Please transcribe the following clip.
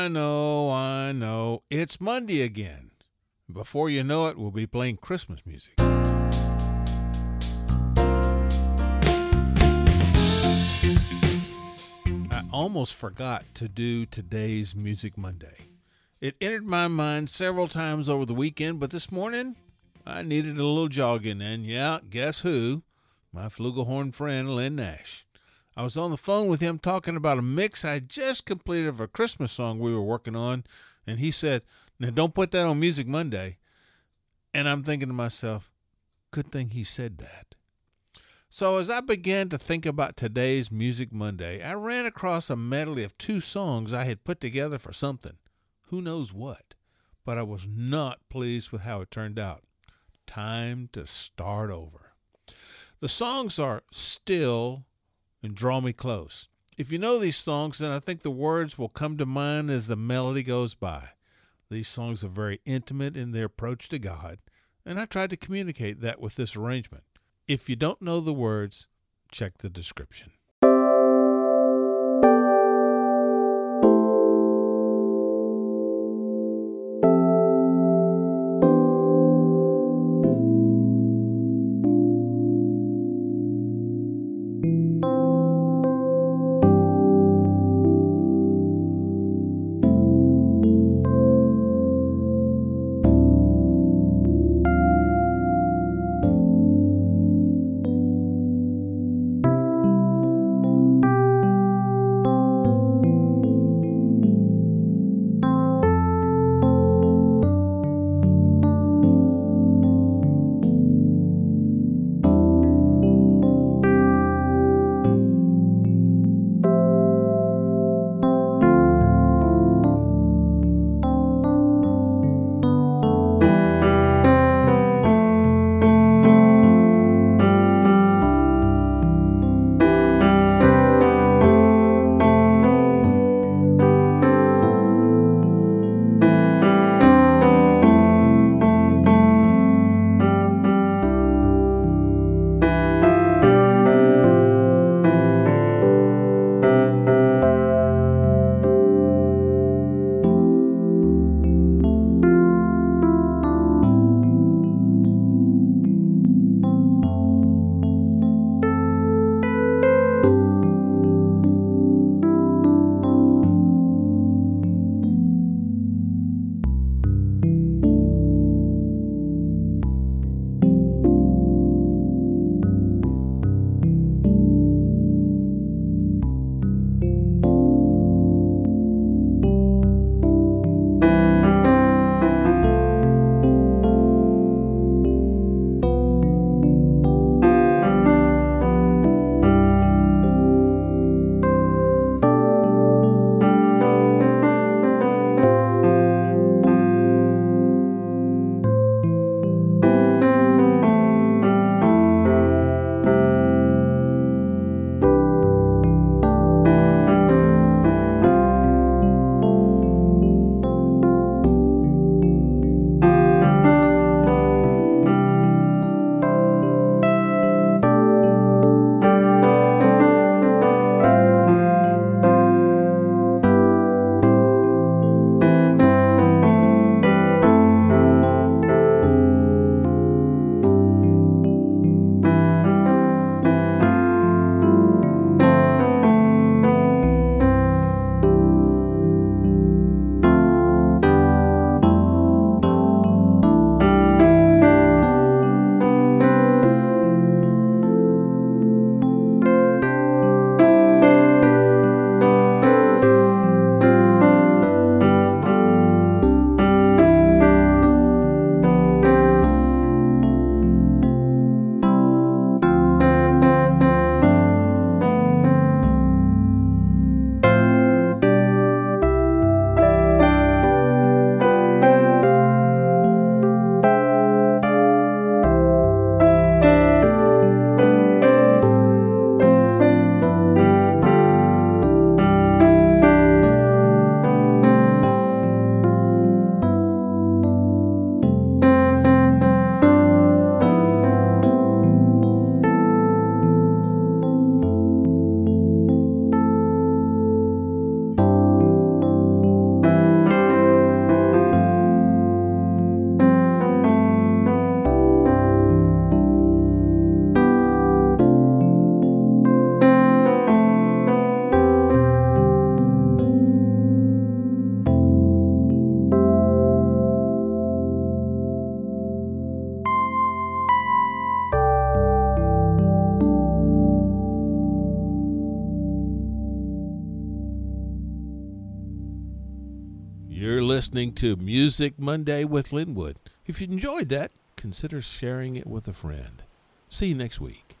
I know, I know. It's Monday again. Before you know it, we'll be playing Christmas music. I almost forgot to do today's Music Monday. It entered my mind several times over the weekend, but this morning I needed a little jogging, and yeah, guess who? My flugelhorn friend, Lyn Nash. I was on the phone with him talking about a mix I just completed of a Christmas song we were working on, and he said, Now don't put that on Music Monday. And I'm thinking to myself, good thing he said that. So as I began to think about today's Music Monday, I ran across a medley of two songs I had put together for something. Who knows what? But I was not pleased with how it turned out. Time to start over. The songs are Still and Draw Me Close. If you know these songs, then I think the words will come to mind as the melody goes by. These songs are very intimate in their approach to God, and I tried to communicate that with this arrangement. If you don't know the words, check the description. Listening to Music Monday with Linwood. If you enjoyed that, consider sharing it with a friend. See you next week.